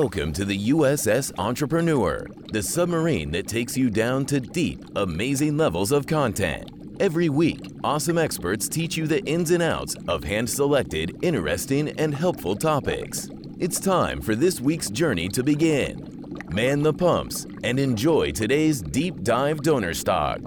Welcome to the USS Entrepreneur, the submarine that takes you down to deep, amazing levels of content. Every week, awesome experts teach you the ins and outs of hand selected, interesting, and helpful topics. It's time for this week's journey to begin. Man the pumps and enjoy today's deep dive donor stock.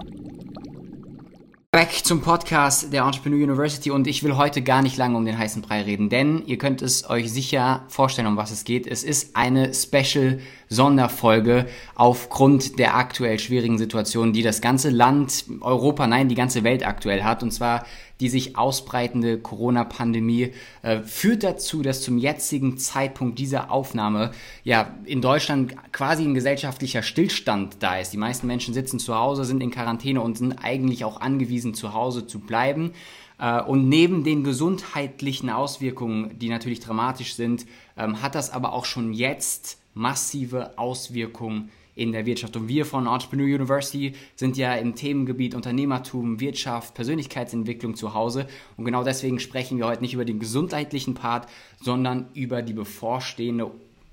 Back zum Podcast der Entrepreneur University und ich will heute gar nicht lange um den heißen Brei reden, denn ihr könnt es euch sicher vorstellen, um was es geht. Es ist eine Special Sonderfolge aufgrund der aktuell schwierigen Situation, die das ganze Land, Europa, nein, die ganze Welt aktuell hat. Und zwar die sich ausbreitende Corona-Pandemie äh, führt dazu, dass zum jetzigen Zeitpunkt dieser Aufnahme ja in Deutschland quasi ein gesellschaftlicher Stillstand da ist. Die meisten Menschen sitzen zu Hause, sind in Quarantäne und sind eigentlich auch angewiesen, zu Hause zu bleiben. Äh, und neben den gesundheitlichen Auswirkungen, die natürlich dramatisch sind, ähm, hat das aber auch schon jetzt massive Auswirkungen in der Wirtschaft. Und wir von Entrepreneur University sind ja im Themengebiet Unternehmertum, Wirtschaft, Persönlichkeitsentwicklung zu Hause. Und genau deswegen sprechen wir heute nicht über den gesundheitlichen Part, sondern über die bevorstehende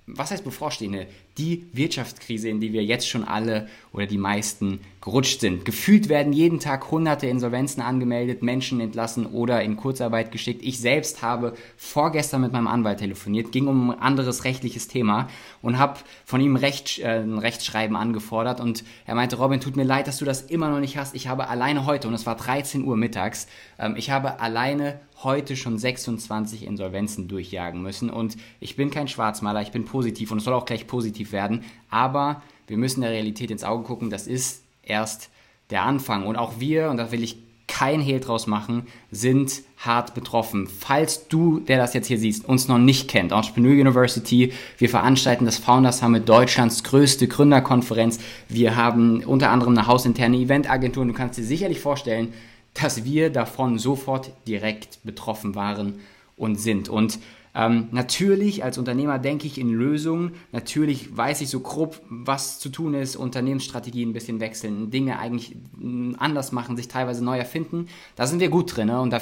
was heißt bevorstehende? Die Wirtschaftskrise, in die wir jetzt schon alle oder die meisten gerutscht sind. Gefühlt werden jeden Tag hunderte Insolvenzen angemeldet, Menschen entlassen oder in Kurzarbeit geschickt. Ich selbst habe vorgestern mit meinem Anwalt telefoniert, ging um ein anderes rechtliches Thema und habe von ihm Recht, äh, ein Rechtsschreiben angefordert und er meinte, Robin, tut mir leid, dass du das immer noch nicht hast. Ich habe alleine heute, und es war 13 Uhr mittags, ähm, ich habe alleine heute schon 26 Insolvenzen durchjagen müssen. Und ich bin kein Schwarzmaler, ich bin positiv und es soll auch gleich positiv werden. Aber wir müssen der Realität ins Auge gucken, das ist erst der Anfang. Und auch wir, und da will ich kein Hehl draus machen, sind hart betroffen. Falls du, der das jetzt hier siehst, uns noch nicht kennt, Entrepreneur University, wir veranstalten das Founders Summit, Deutschlands größte Gründerkonferenz. Wir haben unter anderem eine hausinterne Eventagentur und du kannst dir sicherlich vorstellen, dass wir davon sofort direkt betroffen waren und sind. Und ähm, natürlich als Unternehmer denke ich in Lösungen. Natürlich weiß ich so grob, was zu tun ist. Unternehmensstrategien ein bisschen wechseln, Dinge eigentlich mm, anders machen, sich teilweise neu erfinden. Da sind wir gut drin ne? und da,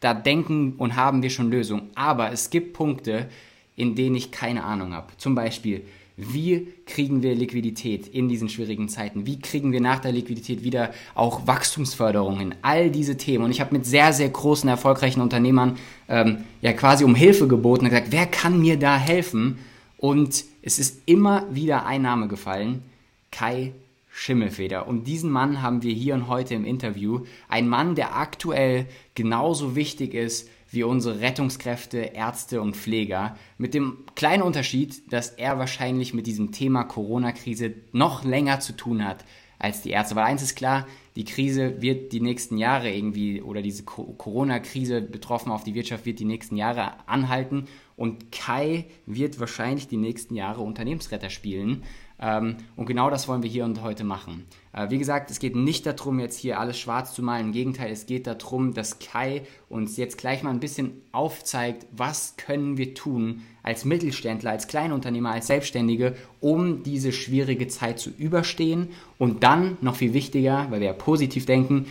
da denken und haben wir schon Lösungen. Aber es gibt Punkte, in denen ich keine Ahnung habe. Zum Beispiel, wie kriegen wir Liquidität in diesen schwierigen Zeiten? Wie kriegen wir nach der Liquidität wieder auch Wachstumsförderungen? All diese Themen. Und ich habe mit sehr, sehr großen, erfolgreichen Unternehmern ähm, ja quasi um Hilfe geboten und gesagt, wer kann mir da helfen? Und es ist immer wieder ein Name gefallen. Kai Schimmelfeder. Und diesen Mann haben wir hier und heute im Interview. Ein Mann, der aktuell genauso wichtig ist wie unsere Rettungskräfte, Ärzte und Pfleger. Mit dem kleinen Unterschied, dass er wahrscheinlich mit diesem Thema Corona-Krise noch länger zu tun hat als die Ärzte. Weil eins ist klar, die Krise wird die nächsten Jahre irgendwie, oder diese Corona-Krise betroffen auf die Wirtschaft wird die nächsten Jahre anhalten. Und Kai wird wahrscheinlich die nächsten Jahre Unternehmensretter spielen. Ähm, und genau das wollen wir hier und heute machen. Äh, wie gesagt, es geht nicht darum, jetzt hier alles schwarz zu malen. Im Gegenteil, es geht darum, dass Kai uns jetzt gleich mal ein bisschen aufzeigt, was können wir tun als Mittelständler, als Kleinunternehmer, als Selbstständige, um diese schwierige Zeit zu überstehen und dann, noch viel wichtiger, weil wir ja positiv denken,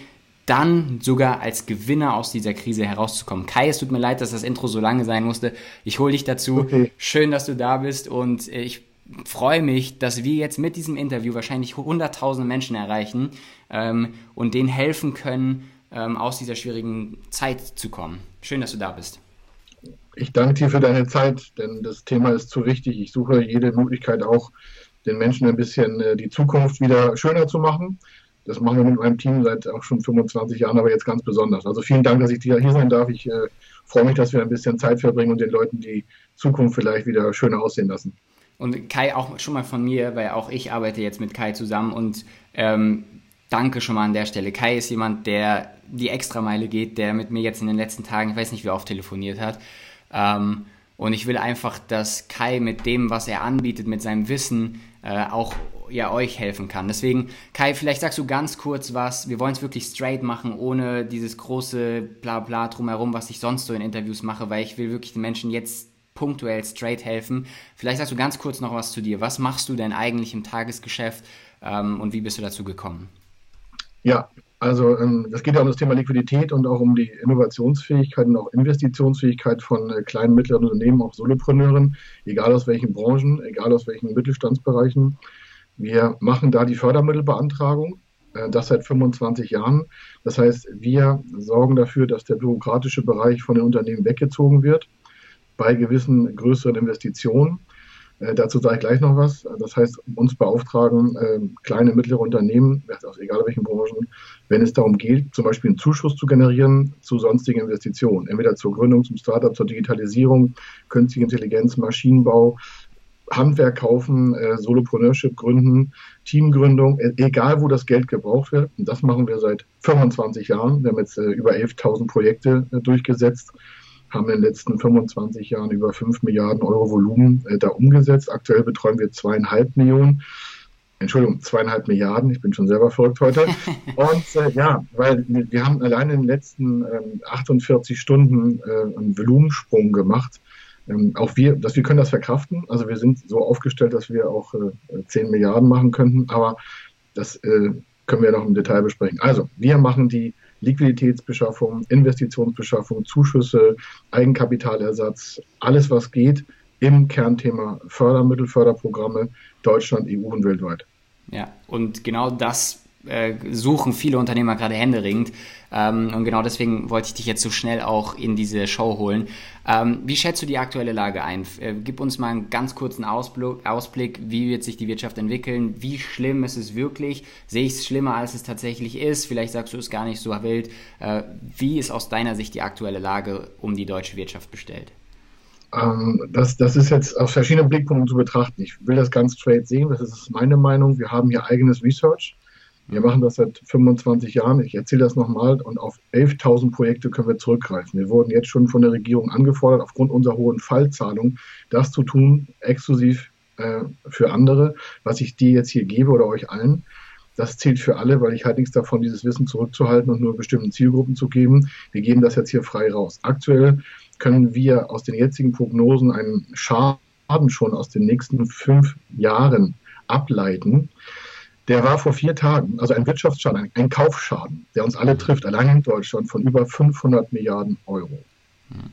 dann sogar als Gewinner aus dieser Krise herauszukommen. Kai, es tut mir leid, dass das Intro so lange sein musste. Ich hole dich dazu. Okay. Schön, dass du da bist und äh, ich freue mich, dass wir jetzt mit diesem Interview wahrscheinlich hunderttausende Menschen erreichen ähm, und denen helfen können, ähm, aus dieser schwierigen Zeit zu kommen. Schön, dass du da bist. Ich danke dir für deine Zeit, denn das Thema ist zu wichtig. Ich suche jede Möglichkeit auch, den Menschen ein bisschen äh, die Zukunft wieder schöner zu machen. Das machen wir mit meinem Team seit auch schon 25 Jahren, aber jetzt ganz besonders. Also vielen Dank, dass ich hier sein darf. Ich äh, freue mich, dass wir ein bisschen Zeit verbringen und den Leuten die Zukunft vielleicht wieder schöner aussehen lassen. Und Kai auch schon mal von mir, weil auch ich arbeite jetzt mit Kai zusammen und ähm, danke schon mal an der Stelle. Kai ist jemand, der die Extrameile geht, der mit mir jetzt in den letzten Tagen, ich weiß nicht, wie oft telefoniert hat. Ähm, und ich will einfach, dass Kai mit dem, was er anbietet, mit seinem Wissen äh, auch ja, euch helfen kann. Deswegen, Kai, vielleicht sagst du ganz kurz was. Wir wollen es wirklich straight machen, ohne dieses große Blabla drumherum, was ich sonst so in Interviews mache, weil ich will wirklich den Menschen jetzt punktuell straight helfen. Vielleicht sagst du ganz kurz noch was zu dir. Was machst du denn eigentlich im Tagesgeschäft ähm, und wie bist du dazu gekommen? Ja, also ähm, es geht ja um das Thema Liquidität und auch um die Innovationsfähigkeit und auch Investitionsfähigkeit von äh, kleinen, mittleren Unternehmen, auch Solopreneuren, egal aus welchen Branchen, egal aus welchen Mittelstandsbereichen. Wir machen da die Fördermittelbeantragung, äh, das seit 25 Jahren. Das heißt, wir sorgen dafür, dass der bürokratische Bereich von den Unternehmen weggezogen wird bei gewissen größeren Investitionen. Äh, dazu sage ich gleich noch was. Das heißt, uns beauftragen äh, kleine, mittlere Unternehmen, also egal welchen Branchen, wenn es darum geht, zum Beispiel einen Zuschuss zu generieren zu sonstigen Investitionen, entweder zur Gründung, zum Startup, zur Digitalisierung, künstliche Intelligenz, Maschinenbau, Handwerk kaufen, äh, Solopreneurship gründen, Teamgründung, e-, egal wo das Geld gebraucht wird. Und das machen wir seit 25 Jahren. Wir haben jetzt äh, über 11.000 Projekte äh, durchgesetzt haben in den letzten 25 Jahren über 5 Milliarden Euro Volumen äh, da umgesetzt. Aktuell betreuen wir zweieinhalb Millionen. Entschuldigung, zweieinhalb Milliarden, ich bin schon selber verrückt heute. Und äh, ja, weil wir haben allein in den letzten ähm, 48 Stunden äh, einen Volumensprung gemacht. Ähm, auch wir, dass wir können das verkraften. Also wir sind so aufgestellt, dass wir auch äh, 10 Milliarden machen könnten, aber das äh, können wir noch im Detail besprechen. Also, wir machen die Liquiditätsbeschaffung, Investitionsbeschaffung, Zuschüsse, Eigenkapitalersatz, alles was geht im Kernthema Fördermittel, Förderprogramme Deutschland, EU und weltweit. Ja, und genau das äh, suchen viele Unternehmer gerade händeringend. Ähm, und genau deswegen wollte ich dich jetzt so schnell auch in diese Show holen. Ähm, wie schätzt du die aktuelle Lage ein? Äh, gib uns mal einen ganz kurzen Ausblick, Ausblick, wie wird sich die Wirtschaft entwickeln? Wie schlimm ist es wirklich? Sehe ich es schlimmer, als es tatsächlich ist? Vielleicht sagst du es gar nicht so wild. Äh, wie ist aus deiner Sicht die aktuelle Lage um die deutsche Wirtschaft bestellt? Ähm, das, das ist jetzt aus verschiedenen Blickpunkten zu betrachten. Ich will das ganz straight sehen, das ist meine Meinung. Wir haben hier eigenes Research. Wir machen das seit 25 Jahren. Ich erzähle das nochmal. Und auf 11.000 Projekte können wir zurückgreifen. Wir wurden jetzt schon von der Regierung angefordert, aufgrund unserer hohen Fallzahlung, das zu tun, exklusiv äh, für andere, was ich dir jetzt hier gebe oder euch allen. Das zählt für alle, weil ich halt nichts davon, dieses Wissen zurückzuhalten und nur bestimmten Zielgruppen zu geben. Wir geben das jetzt hier frei raus. Aktuell können wir aus den jetzigen Prognosen einen Schaden schon aus den nächsten fünf Jahren ableiten der war vor vier Tagen, also ein Wirtschaftsschaden, ein Kaufschaden, der uns alle trifft, allein in Deutschland, von über 500 Milliarden Euro. Hm.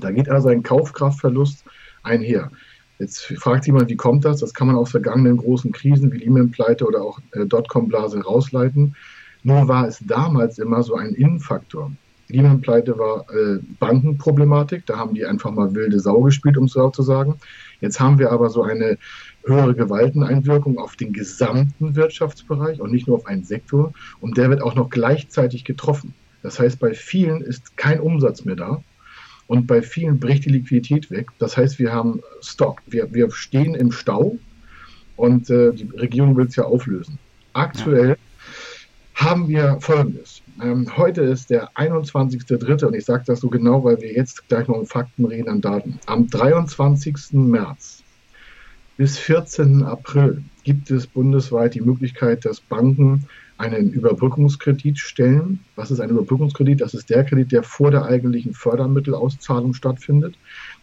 Da geht also ein Kaufkraftverlust einher. Jetzt fragt jemand, wie kommt das? Das kann man aus vergangenen großen Krisen wie Lehman-Pleite oder auch äh, Dotcom-Blase rausleiten. Nur war es damals immer so ein Innenfaktor. Lehman-Pleite war äh, Bankenproblematik, da haben die einfach mal wilde Sau gespielt, um es so zu sagen. Jetzt haben wir aber so eine höhere Gewalteneinwirkung auf den gesamten Wirtschaftsbereich und nicht nur auf einen Sektor. Und der wird auch noch gleichzeitig getroffen. Das heißt, bei vielen ist kein Umsatz mehr da. Und bei vielen bricht die Liquidität weg. Das heißt, wir haben Stock. Wir, wir stehen im Stau und äh, die Regierung will es ja auflösen. Aktuell ja. haben wir Folgendes. Ähm, heute ist der 21.03. und ich sage das so genau, weil wir jetzt gleich mal um Fakten reden an Daten. Am 23. März bis 14. April gibt es bundesweit die Möglichkeit, dass Banken einen Überbrückungskredit stellen. Was ist ein Überbrückungskredit? Das ist der Kredit, der vor der eigentlichen Fördermittelauszahlung stattfindet.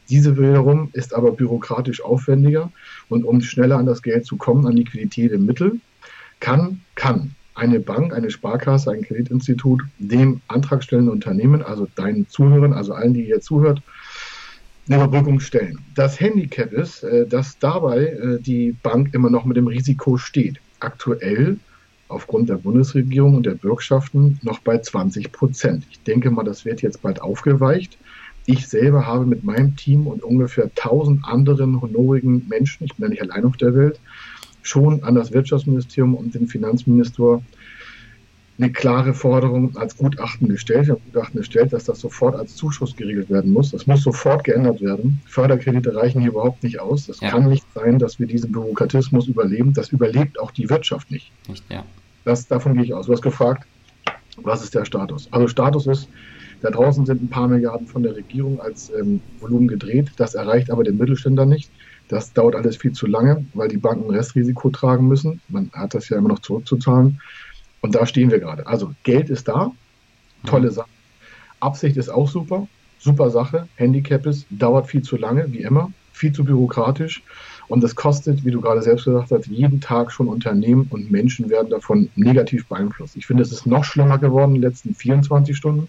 Diese wiederum ist aber bürokratisch aufwendiger und um schneller an das Geld zu kommen, an Liquidität im Mittel, kann, kann eine Bank, eine Sparkasse, ein Kreditinstitut dem antragstellenden Unternehmen, also deinen Zuhörern, also allen, die hier zuhört, eine Überbrückung stellen. Das Handicap ist, äh, dass dabei äh, die Bank immer noch mit dem Risiko steht. Aktuell aufgrund der Bundesregierung und der Bürgschaften noch bei 20 Prozent. Ich denke mal, das wird jetzt bald aufgeweicht. Ich selber habe mit meinem Team und ungefähr 1000 anderen honorigen Menschen, ich bin ja nicht allein auf der Welt, schon an das Wirtschaftsministerium und den Finanzminister eine klare Forderung als Gutachten gestellt. Ich Gutachten gestellt, dass das sofort als Zuschuss geregelt werden muss. Das muss sofort geändert werden. Förderkredite reichen hier überhaupt nicht aus. Das ja. kann nicht sein, dass wir diesen Bürokratismus überleben. Das überlebt auch die Wirtschaft nicht. nicht ja. das, davon gehe ich aus. Du hast gefragt, was ist der Status? Also Status ist, da draußen sind ein paar Milliarden von der Regierung als ähm, Volumen gedreht. Das erreicht aber den Mittelständler nicht. Das dauert alles viel zu lange, weil die Banken Restrisiko tragen müssen. Man hat das ja immer noch zurückzuzahlen. Und da stehen wir gerade. Also Geld ist da, tolle Sache. Absicht ist auch super, super Sache. Handicap ist, dauert viel zu lange, wie immer, viel zu bürokratisch. Und das kostet, wie du gerade selbst gesagt hast, jeden Tag schon Unternehmen und Menschen werden davon negativ beeinflusst. Ich finde, es ist noch schlimmer geworden in den letzten 24 Stunden.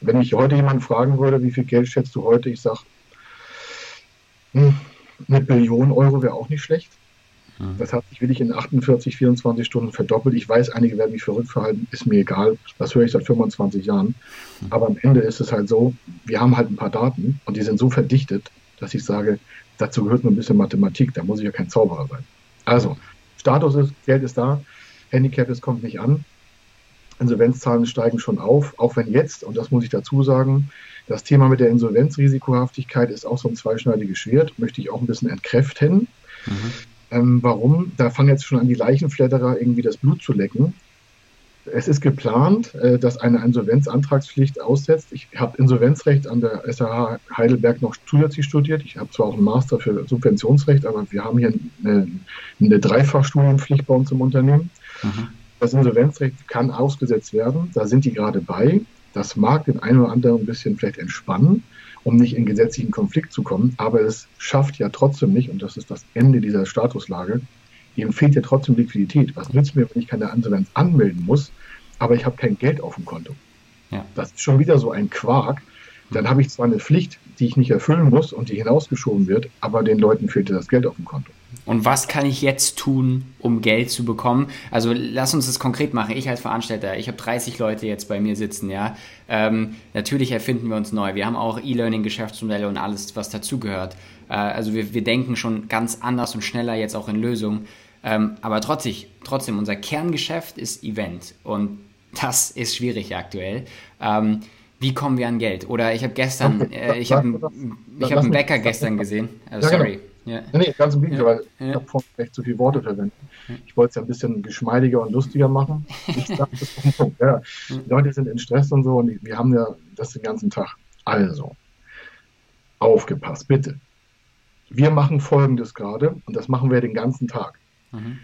Wenn mich heute jemand fragen würde, wie viel Geld schätzt du heute, ich sage, hm, eine Billion Euro wäre auch nicht schlecht. Das hat sich wirklich in 48, 24 Stunden verdoppelt. Ich weiß, einige werden mich verrückt verhalten, ist mir egal. Das höre ich seit 25 Jahren. Aber am Ende ist es halt so, wir haben halt ein paar Daten und die sind so verdichtet, dass ich sage, dazu gehört nur ein bisschen Mathematik, da muss ich ja kein Zauberer sein. Also, Status ist, Geld ist da, Handicap ist, kommt nicht an. Insolvenzzahlen steigen schon auf, auch wenn jetzt, und das muss ich dazu sagen, das Thema mit der Insolvenzrisikohaftigkeit ist auch so ein zweischneidiges Schwert, möchte ich auch ein bisschen entkräften. Mhm. Ähm, warum? Da fangen jetzt schon an, die Leichenfledderer irgendwie das Blut zu lecken. Es ist geplant, äh, dass eine Insolvenzantragspflicht aussetzt. Ich habe Insolvenzrecht an der SAH Heidelberg noch zusätzlich studiert. Ich habe zwar auch einen Master für Subventionsrecht, aber wir haben hier eine, eine Dreifachstudienpflicht bei uns im Unternehmen. Mhm. Das Insolvenzrecht kann ausgesetzt werden. Da sind die gerade bei. Das mag den einen oder anderen ein bisschen vielleicht entspannen, um nicht in gesetzlichen Konflikt zu kommen, aber es schafft ja trotzdem nicht, und das ist das Ende dieser Statuslage, ihm fehlt ja trotzdem Liquidität. Was nützt mir, wenn ich keine Insolvenz anmelden muss, aber ich habe kein Geld auf dem Konto? Ja. Das ist schon wieder so ein Quark. Dann habe ich zwar eine Pflicht, die ich nicht erfüllen muss und die hinausgeschoben wird, aber den Leuten fehlte das Geld auf dem Konto. Und was kann ich jetzt tun, um Geld zu bekommen? Also lass uns das konkret machen. Ich als Veranstalter, ich habe 30 Leute jetzt bei mir sitzen, ja. Ähm, natürlich erfinden wir uns neu. Wir haben auch E-Learning-Geschäftsmodelle und alles, was dazugehört. Äh, also wir, wir denken schon ganz anders und schneller jetzt auch in Lösungen. Ähm, aber trotzdem, trotzdem, unser Kerngeschäft ist Event und das ist schwierig aktuell. Ähm, wie kommen wir an Geld? Oder ich habe gestern, äh, ich habe hab einen Bäcker gestern gesehen. Uh, sorry. Ja. Nee, ganz im Gegenteil, ja. weil ich habe vorhin echt zu viele Worte verwendet. Ich wollte es ja ein bisschen geschmeidiger und lustiger machen. Ich Punkt. Ja. Die Leute sind in Stress und so und wir haben ja das den ganzen Tag. Also, aufgepasst, bitte. Wir machen Folgendes gerade und das machen wir den ganzen Tag. Mhm.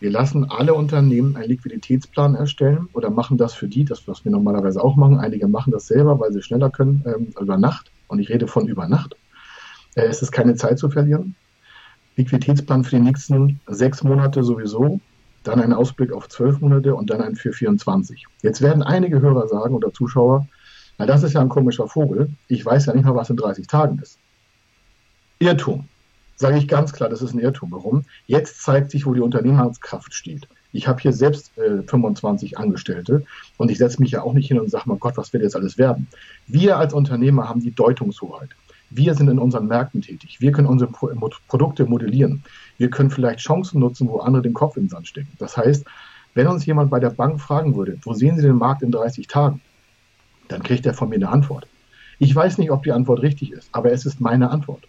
Wir lassen alle Unternehmen einen Liquiditätsplan erstellen oder machen das für die, das was wir normalerweise auch machen. Einige machen das selber, weil sie schneller können, ähm, über Nacht. Und ich rede von über Nacht. Äh, es ist keine Zeit zu verlieren. Liquiditätsplan für die nächsten sechs Monate sowieso, dann ein Ausblick auf zwölf Monate und dann ein für 24. Jetzt werden einige Hörer sagen oder Zuschauer, na das ist ja ein komischer Vogel. Ich weiß ja nicht mal, was in 30 Tagen ist. Irrtum sage ich ganz klar, das ist ein Irrtum. Warum? Jetzt zeigt sich, wo die Unternehmenskraft steht. Ich habe hier selbst äh, 25 Angestellte und ich setze mich ja auch nicht hin und sage mal Gott, was wird jetzt alles werden? Wir als Unternehmer haben die Deutungshoheit. Wir sind in unseren Märkten tätig. Wir können unsere Pro Produkte modellieren. Wir können vielleicht Chancen nutzen, wo andere den Kopf in den Sand stecken. Das heißt, wenn uns jemand bei der Bank fragen würde, wo sehen Sie den Markt in 30 Tagen, dann kriegt er von mir eine Antwort. Ich weiß nicht, ob die Antwort richtig ist, aber es ist meine Antwort.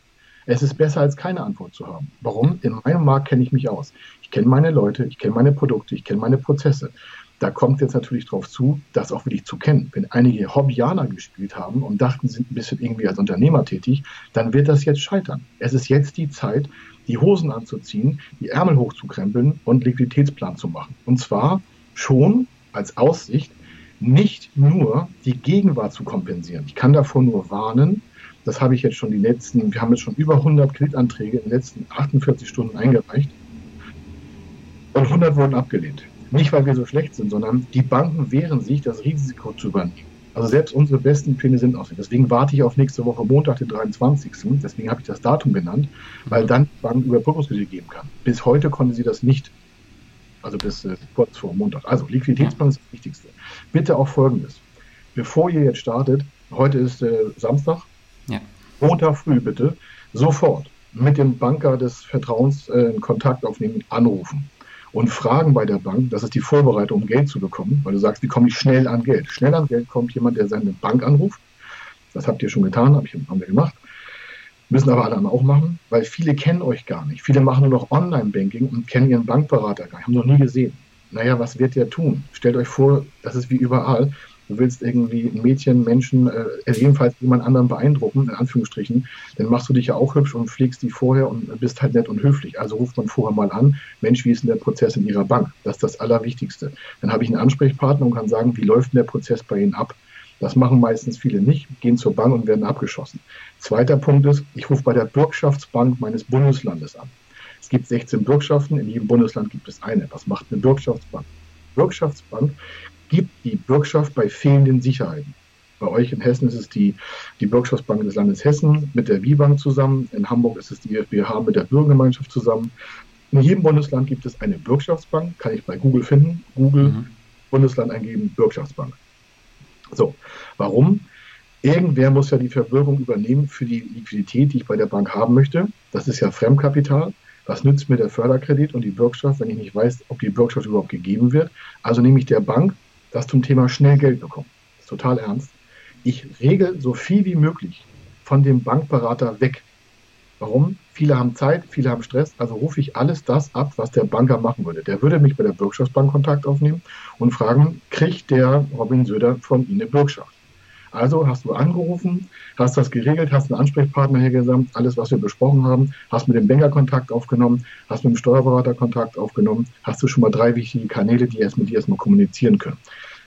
Es ist besser, als keine Antwort zu haben. Warum? In meinem Markt kenne ich mich aus. Ich kenne meine Leute, ich kenne meine Produkte, ich kenne meine Prozesse. Da kommt jetzt natürlich darauf zu, das auch wirklich zu kennen. Wenn einige Hobbyaner gespielt haben und dachten, sie sind ein bisschen irgendwie als Unternehmer tätig, dann wird das jetzt scheitern. Es ist jetzt die Zeit, die Hosen anzuziehen, die Ärmel hochzukrempeln und Liquiditätsplan zu machen. Und zwar schon als Aussicht, nicht nur die Gegenwart zu kompensieren. Ich kann davor nur warnen, das habe ich jetzt schon die letzten, wir haben jetzt schon über 100 Kreditanträge in den letzten 48 Stunden eingereicht. Und 100 wurden abgelehnt. Nicht, weil wir so schlecht sind, sondern die Banken wehren sich, das Risiko zu übernehmen. Also selbst unsere besten Pläne sind aus. Deswegen warte ich auf nächste Woche Montag, den 23. Deswegen habe ich das Datum genannt, weil dann die Bank Überbrückungskredite geben kann. Bis heute konnte sie das nicht. Also bis äh, kurz vor Montag. Also Liquiditätsplan ist das Wichtigste. Bitte auch Folgendes. Bevor ihr jetzt startet, heute ist äh, Samstag, ja. Montag früh bitte sofort mit dem Banker des Vertrauens äh, Kontakt aufnehmen, anrufen und fragen bei der Bank, das ist die Vorbereitung, um Geld zu bekommen, weil du sagst, wie komme ich schnell an Geld? Schnell an Geld kommt jemand, der seine Bank anruft. Das habt ihr schon getan, hab ich, haben wir gemacht. Müssen aber alle auch machen, weil viele kennen euch gar nicht. Viele machen nur noch Online-Banking und kennen ihren Bankberater gar nicht, haben noch nie gesehen. Naja, was wird der tun? Stellt euch vor, das ist wie überall du willst irgendwie ein Mädchen, Menschen, äh, jedenfalls jemand anderen beeindrucken, in Anführungsstrichen, dann machst du dich ja auch hübsch und pflegst die vorher und bist halt nett und höflich. Also ruft man vorher mal an, Mensch, wie ist denn der Prozess in Ihrer Bank? Das ist das Allerwichtigste. Dann habe ich einen Ansprechpartner und kann sagen, wie läuft denn der Prozess bei Ihnen ab? Das machen meistens viele nicht, gehen zur Bank und werden abgeschossen. Zweiter Punkt ist, ich rufe bei der Bürgschaftsbank meines Bundeslandes an. Es gibt 16 Bürgschaften, in jedem Bundesland gibt es eine. Was macht eine Bürgschaftsbank? Bürgschaftsbank gibt die Bürgschaft bei fehlenden Sicherheiten. Bei euch in Hessen ist es die, die Bürgschaftsbank des Landes Hessen mit der WIBank zusammen. In Hamburg ist es die FBH mit der Bürgergemeinschaft zusammen. In jedem Bundesland gibt es eine Bürgschaftsbank, kann ich bei Google finden. Google, mhm. Bundesland eingeben, Bürgschaftsbank. So, warum? Irgendwer muss ja die Verbürgung übernehmen für die Liquidität, die ich bei der Bank haben möchte. Das ist ja Fremdkapital. Was nützt mir der Förderkredit und die Bürgschaft, wenn ich nicht weiß, ob die Bürgschaft überhaupt gegeben wird? Also nehme ich der Bank das zum Thema schnell Geld bekommen. Das ist total ernst. Ich regel so viel wie möglich von dem Bankberater weg. Warum? Viele haben Zeit, viele haben Stress, also rufe ich alles das ab, was der Banker machen würde. Der würde mich bei der Bürgschaftsbank Kontakt aufnehmen und fragen, kriegt der Robin Söder von Ihnen eine Bürgschaft? Also hast du angerufen, hast das geregelt, hast einen Ansprechpartner hergesammelt, alles, was wir besprochen haben, hast mit dem Banker Kontakt aufgenommen, hast mit dem Steuerberater Kontakt aufgenommen, hast du schon mal drei wichtige Kanäle, die erst mit dir erstmal kommunizieren können.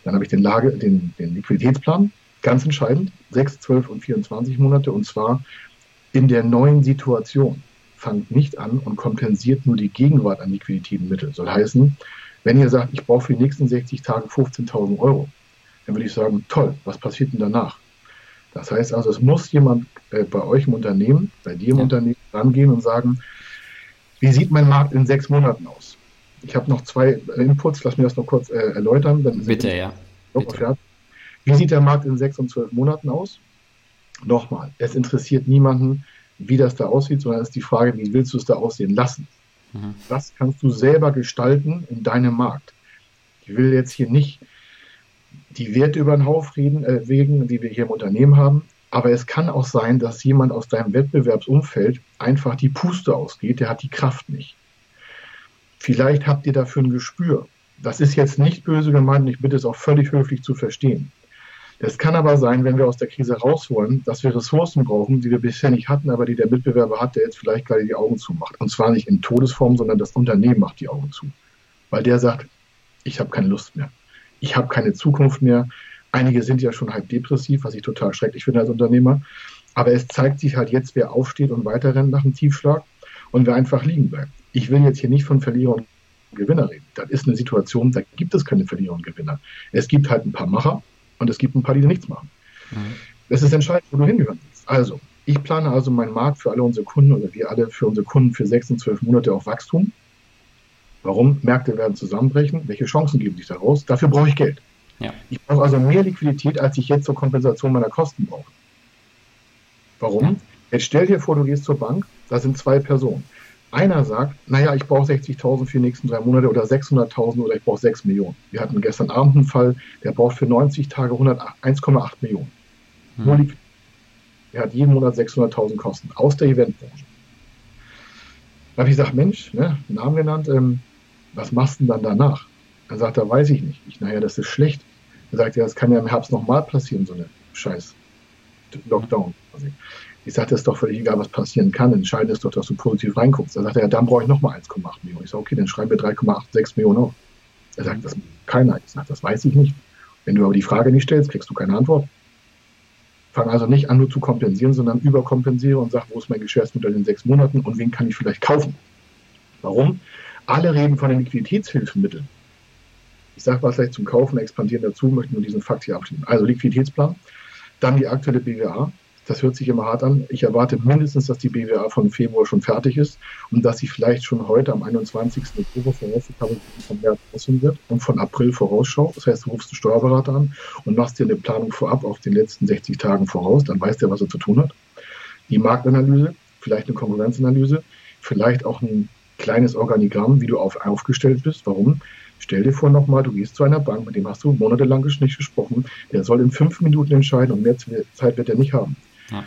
Dann habe ich den Lage, den, den Liquiditätsplan, ganz entscheidend, 6, 12 und 24 Monate und zwar in der neuen Situation. Fangt nicht an und kompensiert nur die Gegenwart an liquiditäten Mitteln. Soll heißen, wenn ihr sagt, ich brauche für die nächsten 60 Tage 15.000 Euro, dann würde ich sagen, toll, was passiert denn danach? Das heißt also, es muss jemand äh, bei euch im Unternehmen, bei dir im ja. Unternehmen rangehen und sagen, wie sieht mein Markt in sechs Monaten aus? Ich habe noch zwei äh, Inputs, lass mir das noch kurz äh, erläutern. Bitte, ja. Bitte. Wie sieht der Markt in sechs und zwölf Monaten aus? Nochmal, es interessiert niemanden, wie das da aussieht, sondern es ist die Frage, wie willst du es da aussehen lassen? Mhm. Das kannst du selber gestalten in deinem Markt. Ich will jetzt hier nicht die Werte über den Haufen reden, äh, wegen, die wir hier im Unternehmen haben. Aber es kann auch sein, dass jemand aus deinem Wettbewerbsumfeld einfach die Puste ausgeht, der hat die Kraft nicht. Vielleicht habt ihr dafür ein Gespür. Das ist jetzt nicht böse gemeint und ich bitte es auch völlig höflich zu verstehen. Es kann aber sein, wenn wir aus der Krise raus wollen, dass wir Ressourcen brauchen, die wir bisher nicht hatten, aber die der Mitbewerber hat, der jetzt vielleicht gerade die Augen zumacht. Und zwar nicht in Todesform, sondern das Unternehmen macht die Augen zu. Weil der sagt, ich habe keine Lust mehr ich habe keine Zukunft mehr. Einige sind ja schon halb depressiv, was ich total schrecklich finde als Unternehmer. Aber es zeigt sich halt jetzt, wer aufsteht und weiterrennt nach dem Tiefschlag und wer einfach liegen bleibt. Ich will jetzt hier nicht von Verlierer und Gewinner reden. Das ist eine Situation, da gibt es keine Verlierer und Gewinner. Es gibt halt ein paar Macher und es gibt ein paar, die nichts machen. Mhm. Das ist entscheidend, wo du hingehören willst. Also, ich plane also meinen Markt für alle unsere Kunden oder wir alle für unsere Kunden für sechs und zwölf Monate auf Wachstum. Warum? Märkte werden zusammenbrechen. Welche Chancen geben sich daraus? Dafür brauche ich Geld. Ja. Ich brauche also mehr Liquidität, als ich jetzt zur Kompensation meiner Kosten brauche. Warum? Ja. Jetzt stell dir vor, du gehst zur Bank, da sind zwei Personen. Einer sagt, naja, ich brauche 60.000 für die nächsten drei Monate oder 600.000 oder ich brauche 6 Millionen. Wir hatten gestern Abend einen Fall, der braucht für 90 Tage 1,8 Millionen. Hm. Nur Liquidität. Er hat jeden Monat 600.000 Kosten aus der Eventbranche. Da habe ich gesagt, Mensch, ne, Namen genannt, ähm, was machst du denn dann danach? Dann sagt er, weiß ich nicht. Ich, naja, das ist schlecht. Er sagt, ja, das kann ja im Herbst nochmal passieren, so eine scheiß Lockdown. Ich sagte, es ist doch völlig egal, was passieren kann. Entscheidend ist doch, dass du positiv reinguckst. Er sagt, ja, dann brauche ich nochmal 1,8 Millionen. Ich sage, okay, dann schreiben wir 3,86 Millionen auf. Er sagt, das keiner. Ich sage, das weiß ich nicht. Wenn du aber die Frage nicht stellst, kriegst du keine Antwort. Fang also nicht an, nur zu kompensieren, sondern überkompensiere und sag, wo ist mein Geschäftsmodell in sechs Monaten und wen kann ich vielleicht kaufen? Warum? Alle reden von den Liquiditätshilfemitteln. Ich sage was gleich zum Kaufen, expandieren dazu, möchte nur diesen Fakt hier abschließen. Also Liquiditätsplan, dann die aktuelle BWA. Das hört sich immer hart an. Ich erwarte mindestens, dass die BWA von Februar schon fertig ist und dass sie vielleicht schon heute am 21. Oktober vorausgekommen von März aussehen wird und von April vorausschaut. Das heißt, du rufst den Steuerberater an und machst dir eine Planung vorab auf den letzten 60 Tagen voraus. Dann weiß der, was er zu tun hat. Die Marktanalyse, vielleicht eine Konkurrenzanalyse, vielleicht auch ein kleines Organigramm, wie du auf, aufgestellt bist. Warum? Stell dir vor nochmal, du gehst zu einer Bank, mit dem hast du monatelang nicht gesprochen, der soll in fünf Minuten entscheiden und mehr Zeit wird er nicht haben. Ja.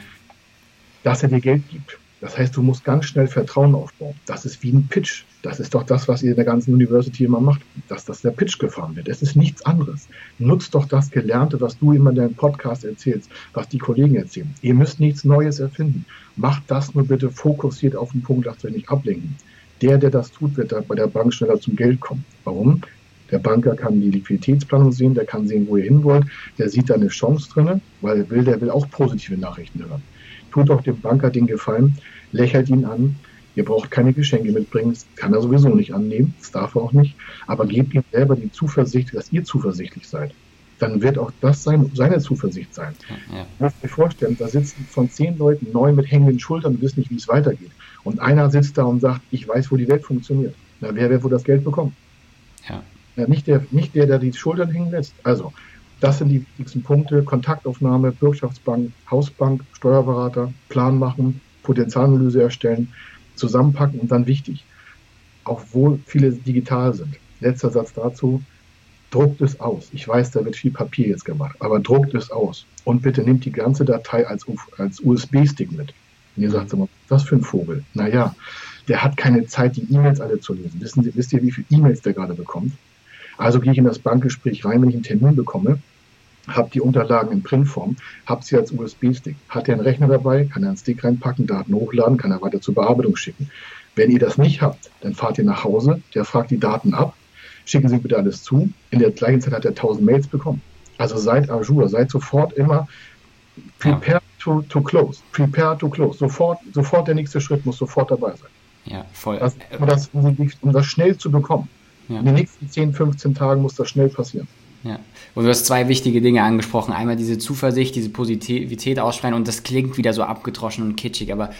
Dass er dir Geld gibt. Das heißt, du musst ganz schnell Vertrauen aufbauen. Das ist wie ein Pitch. Das ist doch das, was ihr in der ganzen University immer macht, dass das der Pitch gefahren wird. Es ist nichts anderes. Nutzt doch das Gelernte, was du immer in deinem Podcast erzählst, was die Kollegen erzählen. Ihr müsst nichts Neues erfinden. Macht das nur bitte fokussiert auf den Punkt, lasst euch nicht ablenken der, der das tut, wird bei der Bank schneller zum Geld kommen. Warum? Der Banker kann die Liquiditätsplanung sehen, der kann sehen, wo ihr hin wollt, der sieht da eine Chance drin, weil will, der will auch positive Nachrichten hören. Tut doch dem Banker den Gefallen, lächelt ihn an, Ihr braucht keine Geschenke mitbringen, das kann er sowieso nicht annehmen, das darf er auch nicht, aber gebt ihm selber die Zuversicht, dass ihr zuversichtlich seid. Dann wird auch das sein, seine Zuversicht sein. Ja. Ich muss mir vorstellen, da sitzen von zehn Leuten neun mit hängenden Schultern und wissen nicht, wie es weitergeht. Und einer sitzt da und sagt, ich weiß, wo die Welt funktioniert. Na, wer wird wohl das Geld bekommen? Ja. ja nicht, der, nicht der, der die Schultern hängen lässt. Also, das sind die wichtigsten Punkte. Kontaktaufnahme, Bürgschaftsbank, Hausbank, Steuerberater, Plan machen, Potenzialanalyse erstellen, zusammenpacken und dann wichtig, auch wo viele digital sind. Letzter Satz dazu, druckt es aus. Ich weiß, da wird viel Papier jetzt gemacht, aber druckt es aus. Und bitte nehmt die ganze Datei als, als USB-Stick mit. Und ihr sagt immer, was für ein Vogel? Naja, der hat keine Zeit, die E-Mails alle zu lesen. Wissen Sie, wisst ihr, wie viele E-Mails der gerade bekommt? Also gehe ich in das Bankgespräch rein, wenn ich einen Termin bekomme, habe die Unterlagen in Printform, habe sie als USB-Stick. Hat er einen Rechner dabei, kann er einen Stick reinpacken, Daten hochladen, kann er weiter zur Bearbeitung schicken. Wenn ihr das nicht habt, dann fahrt ihr nach Hause, der fragt die Daten ab, schicken Sie bitte alles zu. In der gleichen Zeit hat er 1000 Mails bekommen. Also seid Azure, seid sofort immer prepare ja. To, to close, prepare to close. Sofort, sofort der nächste Schritt muss sofort dabei sein. Ja, voll. Das, um, das, um das schnell zu bekommen. Ja. In den nächsten 10, 15 Tagen muss das schnell passieren. Ja. Und du hast zwei wichtige Dinge angesprochen. Einmal diese Zuversicht, diese Positivität aussprechen und das klingt wieder so abgedroschen und kitschig, aber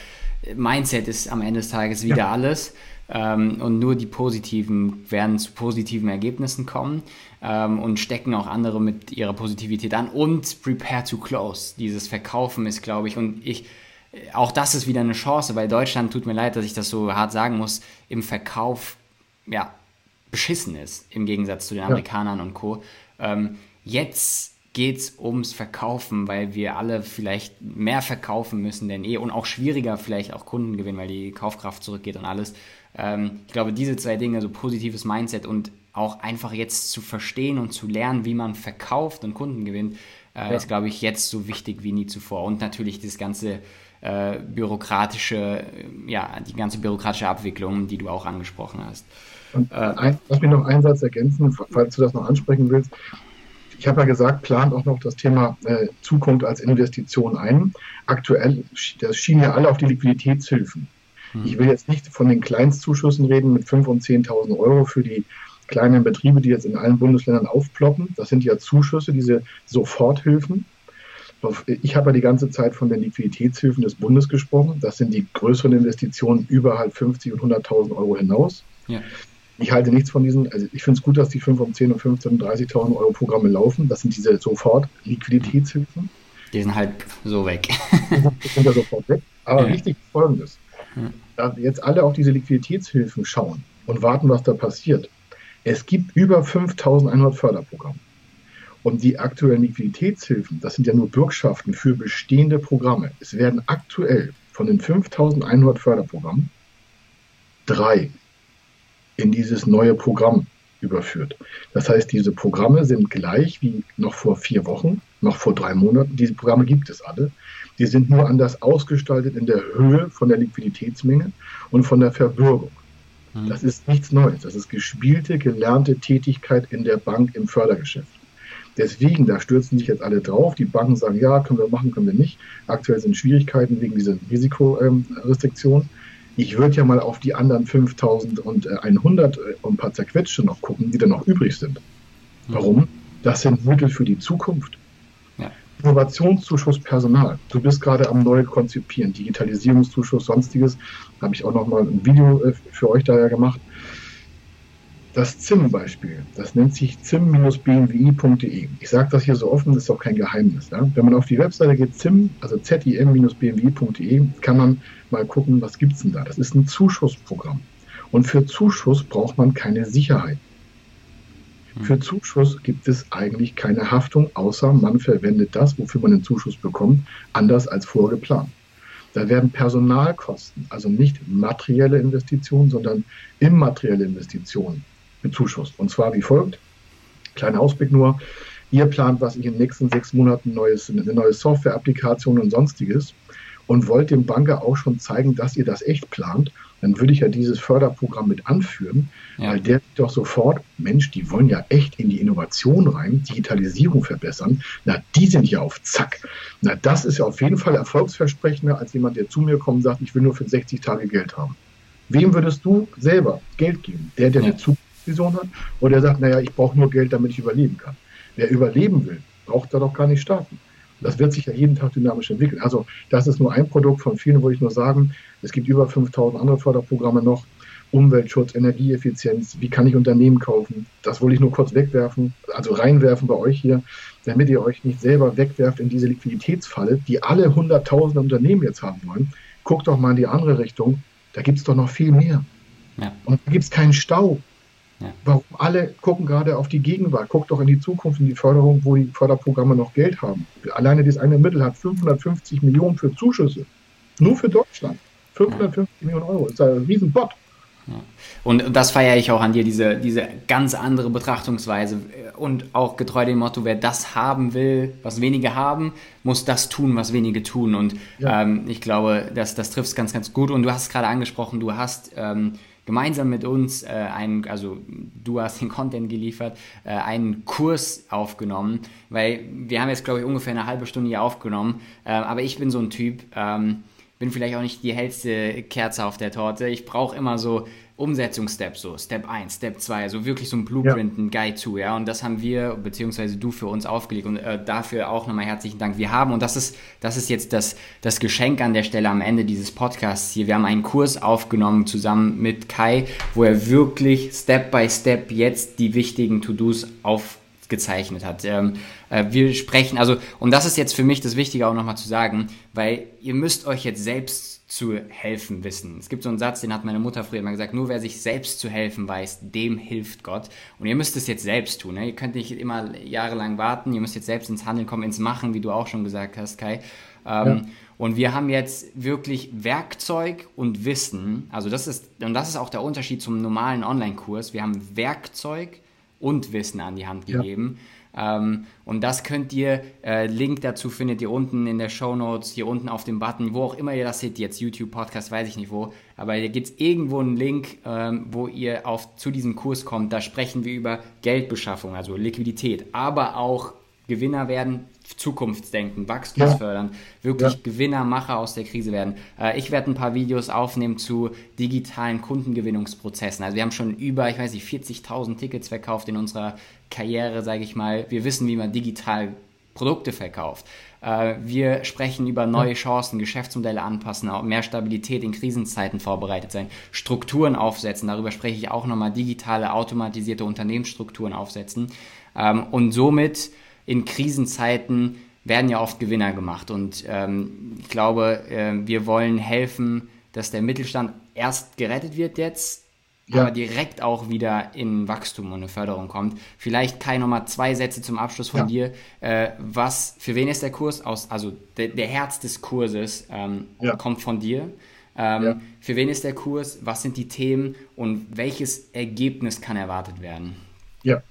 Mindset ist am Ende des Tages wieder ja. alles. Ähm, und nur die Positiven werden zu positiven Ergebnissen kommen ähm, und stecken auch andere mit ihrer Positivität an. Und prepare to close. Dieses Verkaufen ist, glaube ich, und ich, auch das ist wieder eine Chance, weil Deutschland, tut mir leid, dass ich das so hart sagen muss, im Verkauf, ja, beschissen ist, im Gegensatz zu den Amerikanern ja. und Co. Ähm, jetzt geht es ums Verkaufen, weil wir alle vielleicht mehr verkaufen müssen denn eh und auch schwieriger vielleicht auch Kunden gewinnen, weil die Kaufkraft zurückgeht und alles. Ähm, ich glaube, diese zwei Dinge, so positives Mindset und auch einfach jetzt zu verstehen und zu lernen, wie man verkauft und Kunden gewinnt, äh, ja. ist, glaube ich, jetzt so wichtig wie nie zuvor. Und natürlich das ganze äh, bürokratische, ja, die ganze bürokratische Abwicklung, die du auch angesprochen hast. Und ein, lass mich noch einen Satz ergänzen, falls du das noch ansprechen willst. Ich habe ja gesagt, plant auch noch das Thema äh, Zukunft als Investition ein. Aktuell, das schienen ja alle auf die Liquiditätshilfen. Hm. Ich will jetzt nicht von den Kleinstzuschüssen reden mit 5.000 und 10.000 Euro für die kleinen Betriebe, die jetzt in allen Bundesländern aufploppen. Das sind ja Zuschüsse, diese Soforthilfen. Ich habe ja die ganze Zeit von den Liquiditätshilfen des Bundes gesprochen. Das sind die größeren Investitionen über halt 50 und 100.000 Euro hinaus. Ja. Ich halte nichts von diesen, also ich finde es gut, dass die 5 um 10 und 15 und 30.000 Euro Programme laufen. Das sind diese Sofort-Liquiditätshilfen. Die sind halt so weg. die sind ja sofort weg. Aber ja. wichtig ist Folgendes. Da jetzt alle auf diese Liquiditätshilfen schauen und warten, was da passiert. Es gibt über 5.100 Förderprogramme. Und die aktuellen Liquiditätshilfen, das sind ja nur Bürgschaften für bestehende Programme. Es werden aktuell von den 5.100 Förderprogrammen drei in dieses neue Programm überführt. Das heißt, diese Programme sind gleich wie noch vor vier Wochen, noch vor drei Monaten. Diese Programme gibt es alle. Die sind nur anders ausgestaltet in der Höhe von der Liquiditätsmenge und von der Verbürgung. Mhm. Das ist nichts Neues. Das ist gespielte, gelernte Tätigkeit in der Bank im Fördergeschäft. Deswegen, da stürzen sich jetzt alle drauf. Die Banken sagen, ja, können wir machen, können wir nicht. Aktuell sind Schwierigkeiten wegen dieser Risikorestriktion. Ich würde ja mal auf die anderen 5100 äh, und ein paar zerquetschte noch gucken, die dann noch übrig sind. Mhm. Warum? Das sind Mittel für die Zukunft. Ja. Innovationszuschuss Personal. Du bist gerade am neu konzipieren, Digitalisierungszuschuss, sonstiges. Habe ich auch noch mal ein Video äh, für euch daher gemacht. Das ZIM-Beispiel, das nennt sich zim-bmwi.de. Ich sage das hier so offen, das ist auch kein Geheimnis. Ja? Wenn man auf die Webseite geht, zim, also zim-bmwi.de, kann man mal gucken, was gibt es denn da. Das ist ein Zuschussprogramm. Und für Zuschuss braucht man keine Sicherheit. Hm. Für Zuschuss gibt es eigentlich keine Haftung, außer man verwendet das, wofür man den Zuschuss bekommt, anders als vorgeplant. Da werden Personalkosten, also nicht materielle Investitionen, sondern immaterielle Investitionen bezuschusst. Und zwar wie folgt. Kleiner Ausblick nur. Ihr plant, was ich in den nächsten sechs Monaten neues, eine neue Software-Applikation und sonstiges und wollt dem Banker auch schon zeigen, dass ihr das echt plant, dann würde ich ja dieses Förderprogramm mit anführen, ja. weil der doch sofort, Mensch, die wollen ja echt in die Innovation rein, Digitalisierung verbessern. Na, die sind ja auf Zack. Na, das ist ja auf jeden Fall erfolgsversprechender als jemand, der zu mir kommt und sagt, ich will nur für 60 Tage Geld haben. Wem würdest du selber Geld geben? Der, der ja. eine Zukunftsvision hat oder der sagt, naja, ich brauche nur Geld, damit ich überleben kann. Wer überleben will, braucht da doch gar nicht starten. Das wird sich ja jeden Tag dynamisch entwickeln. Also das ist nur ein Produkt von vielen, würde ich nur sagen. Es gibt über 5000 andere Förderprogramme noch. Umweltschutz, Energieeffizienz, wie kann ich Unternehmen kaufen? Das wollte ich nur kurz wegwerfen, also reinwerfen bei euch hier, damit ihr euch nicht selber wegwerft in diese Liquiditätsfalle, die alle hunderttausende Unternehmen jetzt haben wollen. Guckt doch mal in die andere Richtung, da gibt es doch noch viel mehr. Ja. Und da gibt es keinen Stau. Ja. Warum alle gucken gerade auf die Gegenwart? Guckt doch in die Zukunft, in die Förderung, wo die Förderprogramme noch Geld haben. Alleine das eine Mittel hat 550 Millionen für Zuschüsse. Nur für Deutschland. 550 ja. Millionen Euro. Das ist ein Riesenbot. Ja. Und das feiere ich auch an dir, diese, diese ganz andere Betrachtungsweise und auch getreu dem Motto, wer das haben will, was wenige haben, muss das tun, was wenige tun. Und ja. ähm, ich glaube, das, das trifft es ganz, ganz gut. Und du hast es gerade angesprochen, du hast ähm, gemeinsam mit uns äh, einen, also du hast den Content geliefert, äh, einen Kurs aufgenommen, weil wir haben jetzt, glaube ich, ungefähr eine halbe Stunde hier aufgenommen, äh, aber ich bin so ein Typ, ähm, bin vielleicht auch nicht die hellste Kerze auf der Torte. Ich brauche immer so Umsetzungssteps, so Step 1, Step 2, also wirklich so ein Blueprint, ja. ein Guide zu, ja. Und das haben wir, beziehungsweise du für uns aufgelegt und äh, dafür auch nochmal herzlichen Dank. Wir haben, und das ist, das ist jetzt das, das Geschenk an der Stelle am Ende dieses Podcasts hier. Wir haben einen Kurs aufgenommen zusammen mit Kai, wo er wirklich Step by Step jetzt die wichtigen To-Dos aufgezeichnet hat. Ähm, äh, wir sprechen, also, und das ist jetzt für mich das Wichtige auch nochmal zu sagen, weil ihr müsst euch jetzt selbst zu helfen wissen. Es gibt so einen Satz, den hat meine Mutter früher immer gesagt, nur wer sich selbst zu helfen weiß, dem hilft Gott. Und ihr müsst es jetzt selbst tun. Ne? Ihr könnt nicht immer jahrelang warten, ihr müsst jetzt selbst ins Handeln kommen, ins Machen, wie du auch schon gesagt hast, Kai. Ähm, ja. Und wir haben jetzt wirklich Werkzeug und Wissen. Also das ist, und das ist auch der Unterschied zum normalen Online-Kurs. Wir haben Werkzeug und Wissen an die Hand gegeben. Ja ähm, und das könnt ihr, äh, Link dazu findet ihr unten in der Show Notes, hier unten auf dem Button, wo auch immer ihr das seht, jetzt YouTube, Podcast, weiß ich nicht wo, aber hier gibt es irgendwo einen Link, ähm, wo ihr auf, zu diesem Kurs kommt. Da sprechen wir über Geldbeschaffung, also Liquidität, aber auch Gewinner werden, Zukunftsdenken, Wachstumsfördern, ja. wirklich ja. Gewinnermacher aus der Krise werden. Äh, ich werde ein paar Videos aufnehmen zu digitalen Kundengewinnungsprozessen. Also wir haben schon über, ich weiß nicht, 40.000 Tickets verkauft in unserer Karriere, sage ich mal. Wir wissen, wie man digital Produkte verkauft. Äh, wir sprechen über neue Chancen, Geschäftsmodelle anpassen, mehr Stabilität in Krisenzeiten vorbereitet sein, Strukturen aufsetzen. Darüber spreche ich auch nochmal, digitale, automatisierte Unternehmensstrukturen aufsetzen. Ähm, und somit in Krisenzeiten werden ja oft Gewinner gemacht. Und ähm, ich glaube, äh, wir wollen helfen, dass der Mittelstand erst gerettet wird jetzt, ja. aber direkt auch wieder in Wachstum und eine Förderung kommt. Vielleicht Kai nochmal zwei Sätze zum Abschluss von ja. dir. Äh, was, für wen ist der Kurs aus? Also der, der Herz des Kurses ähm, ja. kommt von dir. Ähm, für wen ist der Kurs? Was sind die Themen und welches Ergebnis kann erwartet werden? Ja,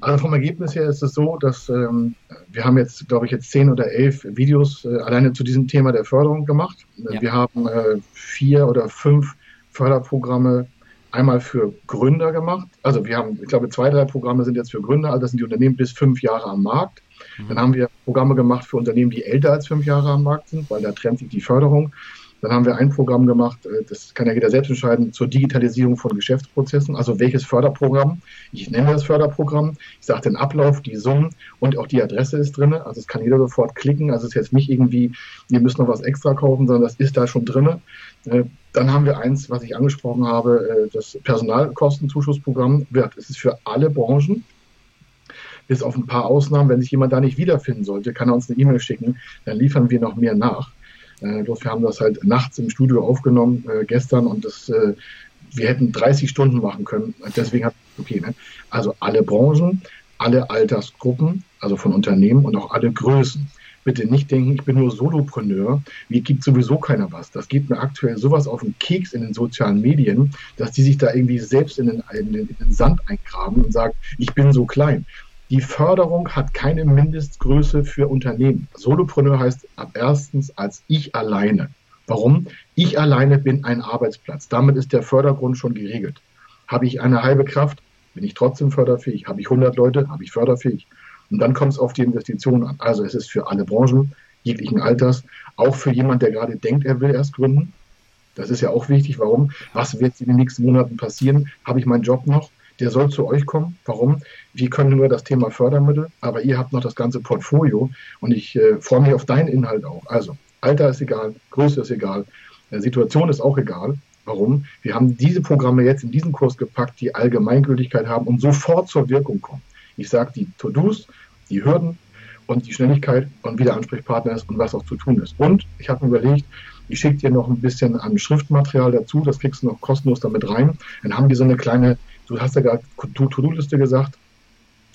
also vom Ergebnis her ist es so, dass ähm, wir haben jetzt, glaube ich, jetzt zehn oder elf Videos äh, alleine zu diesem Thema der Förderung gemacht. Ja. Wir haben äh, vier oder fünf Förderprogramme einmal für Gründer gemacht. Also wir haben, ich glaube, zwei, drei Programme sind jetzt für Gründer, also das sind die Unternehmen bis fünf Jahre am Markt. Mhm. Dann haben wir Programme gemacht für Unternehmen, die älter als fünf Jahre am Markt sind, weil da trennt sich die Förderung. Dann haben wir ein Programm gemacht, äh, das kann ja jeder selbst entscheiden, zur Digitalisierung von Geschäftsprozessen. Also welches Förderprogramm? Ich nenne das Förderprogramm. Ich sage den Ablauf, die Summen und auch die Adresse ist drin. Also es kann jeder sofort klicken. Also es ist jetzt nicht irgendwie, ihr müsst noch was extra kaufen, sondern das ist da schon drin. Äh, dann haben wir eins, was ich angesprochen habe, äh, das Personalkostenzuschussprogramm. Es ist für alle Branchen bis auf ein paar Ausnahmen, wenn sich jemand da nicht wiederfinden sollte, kann er uns eine E-Mail schicken, dann liefern wir noch mehr nach. Äh, bloß wir haben das halt nachts im Studio aufgenommen äh, gestern und das, äh, wir hätten 30 Stunden machen können. Deswegen hat okay. Ne? Also alle Branchen, alle Altersgruppen, also von Unternehmen und auch alle Größen. Bitte nicht denken, ich bin nur Solopreneur, mir gibt sowieso keiner was. Das geht mir aktuell sowas auf den Keks in den sozialen Medien, dass die sich da irgendwie selbst in den, in den, in den Sand eingraben und sagen, ich bin so klein. Die Förderung hat keine Mindestgröße für Unternehmen. Solopreneur heißt ab erstens als ich alleine. Warum? Ich alleine bin ein Arbeitsplatz. Damit ist der Fördergrund schon geregelt. Habe ich eine halbe Kraft, bin ich trotzdem förderfähig. Habe ich 100 Leute, habe ich förderfähig. Und dann kommt es auf die Investitionen an. Also es ist für alle Branchen, jeglichen Alters, auch für jemand, der gerade denkt, er will erst gründen. Das ist ja auch wichtig. Warum? Was wird in den nächsten Monaten passieren? Habe ich meinen Job noch? Der soll zu euch kommen. Warum? Wir können nur das Thema Fördermittel, aber ihr habt noch das ganze Portfolio und ich äh, freue mich auf deinen Inhalt auch. Also, Alter ist egal, Größe ist egal, äh, Situation ist auch egal. Warum? Wir haben diese Programme jetzt in diesen Kurs gepackt, die Allgemeingültigkeit haben und sofort zur Wirkung kommen. Ich sage die To-Dos, die Hürden und die Schnelligkeit und wie der Ansprechpartner ist und was auch zu tun ist. Und ich habe mir überlegt, ich schicke dir noch ein bisschen an Schriftmaterial dazu, das kriegst du noch kostenlos damit rein. Dann haben die so eine kleine, du hast ja gerade To-Do-Liste gesagt,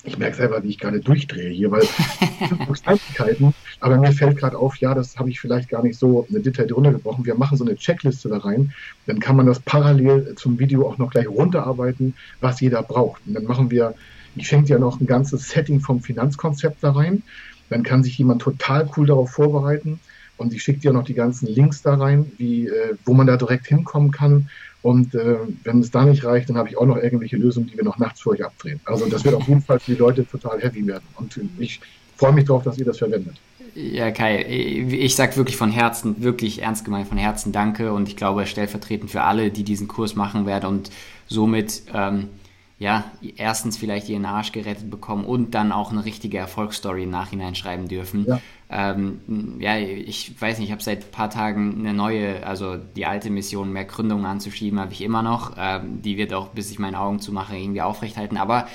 ich merke selber, wie ich gerade durchdrehe hier, weil Kleinigkeiten, aber mir fällt gerade auf, ja, das habe ich vielleicht gar nicht so eine Detail runtergebrochen. Wir machen so eine Checkliste da rein, dann kann man das parallel zum Video auch noch gleich runterarbeiten, was jeder braucht. Und dann machen wir, ich schenke dir noch ein ganzes Setting vom Finanzkonzept da rein. Dann kann sich jemand total cool darauf vorbereiten. Und ich schicke dir noch die ganzen Links da rein, wie, äh, wo man da direkt hinkommen kann und äh, wenn es da nicht reicht, dann habe ich auch noch irgendwelche Lösungen, die wir noch nachts für euch abdrehen. Also das wird auf jeden Fall für die Leute total heavy werden. Und ich freue mich darauf, dass ihr das verwendet. Ja, Kai, ich sage wirklich von Herzen, wirklich ernst gemeint von Herzen Danke und ich glaube stellvertretend für alle, die diesen Kurs machen werden und somit ähm, ja, erstens vielleicht ihren Arsch gerettet bekommen und dann auch eine richtige Erfolgsstory im Nachhinein schreiben dürfen. Ja, ähm, ja ich weiß nicht, ich habe seit ein paar Tagen eine neue, also die alte Mission, mehr Gründungen anzuschieben, habe ich immer noch. Ähm, die wird auch, bis ich meine Augen zumache, irgendwie aufrechthalten. Aber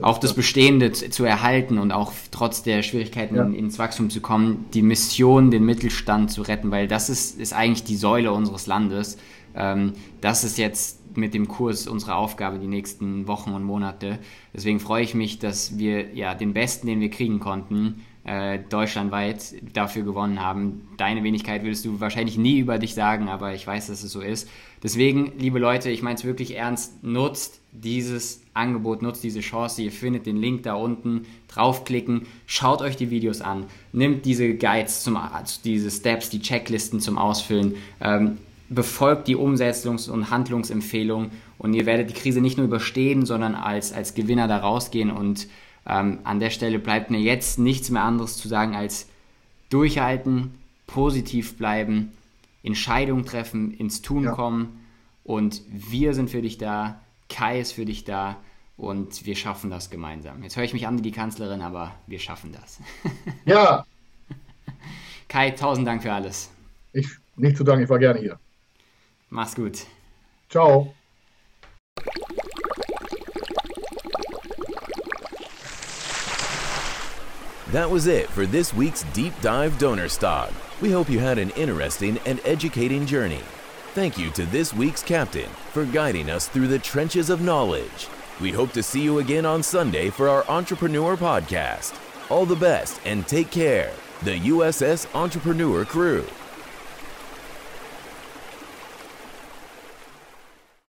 auch das Bestehende zu erhalten und auch trotz der Schwierigkeiten ja. ins Wachstum zu kommen, die Mission, den Mittelstand zu retten, weil das ist, ist eigentlich die Säule unseres Landes. Ähm, das ist jetzt mit dem Kurs unsere Aufgabe die nächsten Wochen und Monate. Deswegen freue ich mich, dass wir ja den Besten, den wir kriegen konnten, äh, deutschlandweit dafür gewonnen haben. Deine Wenigkeit würdest du wahrscheinlich nie über dich sagen, aber ich weiß, dass es so ist. Deswegen, liebe Leute, ich meine es wirklich ernst, nutzt dieses Angebot, nutzt diese Chance. Ihr findet den Link da unten, draufklicken, schaut euch die Videos an, nimmt diese Guides, zum, diese Steps, die Checklisten zum Ausfüllen. Ähm, befolgt die Umsetzungs- und Handlungsempfehlung und ihr werdet die Krise nicht nur überstehen, sondern als, als Gewinner da rausgehen. Und ähm, an der Stelle bleibt mir jetzt nichts mehr anderes zu sagen als durchhalten, positiv bleiben, Entscheidungen treffen, ins Tun ja. kommen. Und wir sind für dich da, Kai ist für dich da und wir schaffen das gemeinsam. Jetzt höre ich mich an wie die Kanzlerin, aber wir schaffen das. Ja. Kai, tausend Dank für alles. Ich nicht zu danken, ich war gerne hier. Mach's gut. Ciao. That was it for this week's Deep Dive Donor Stock. We hope you had an interesting and educating journey. Thank you to this week's captain for guiding us through the trenches of knowledge. We hope to see you again on Sunday for our Entrepreneur Podcast. All the best and take care. The USS Entrepreneur Crew.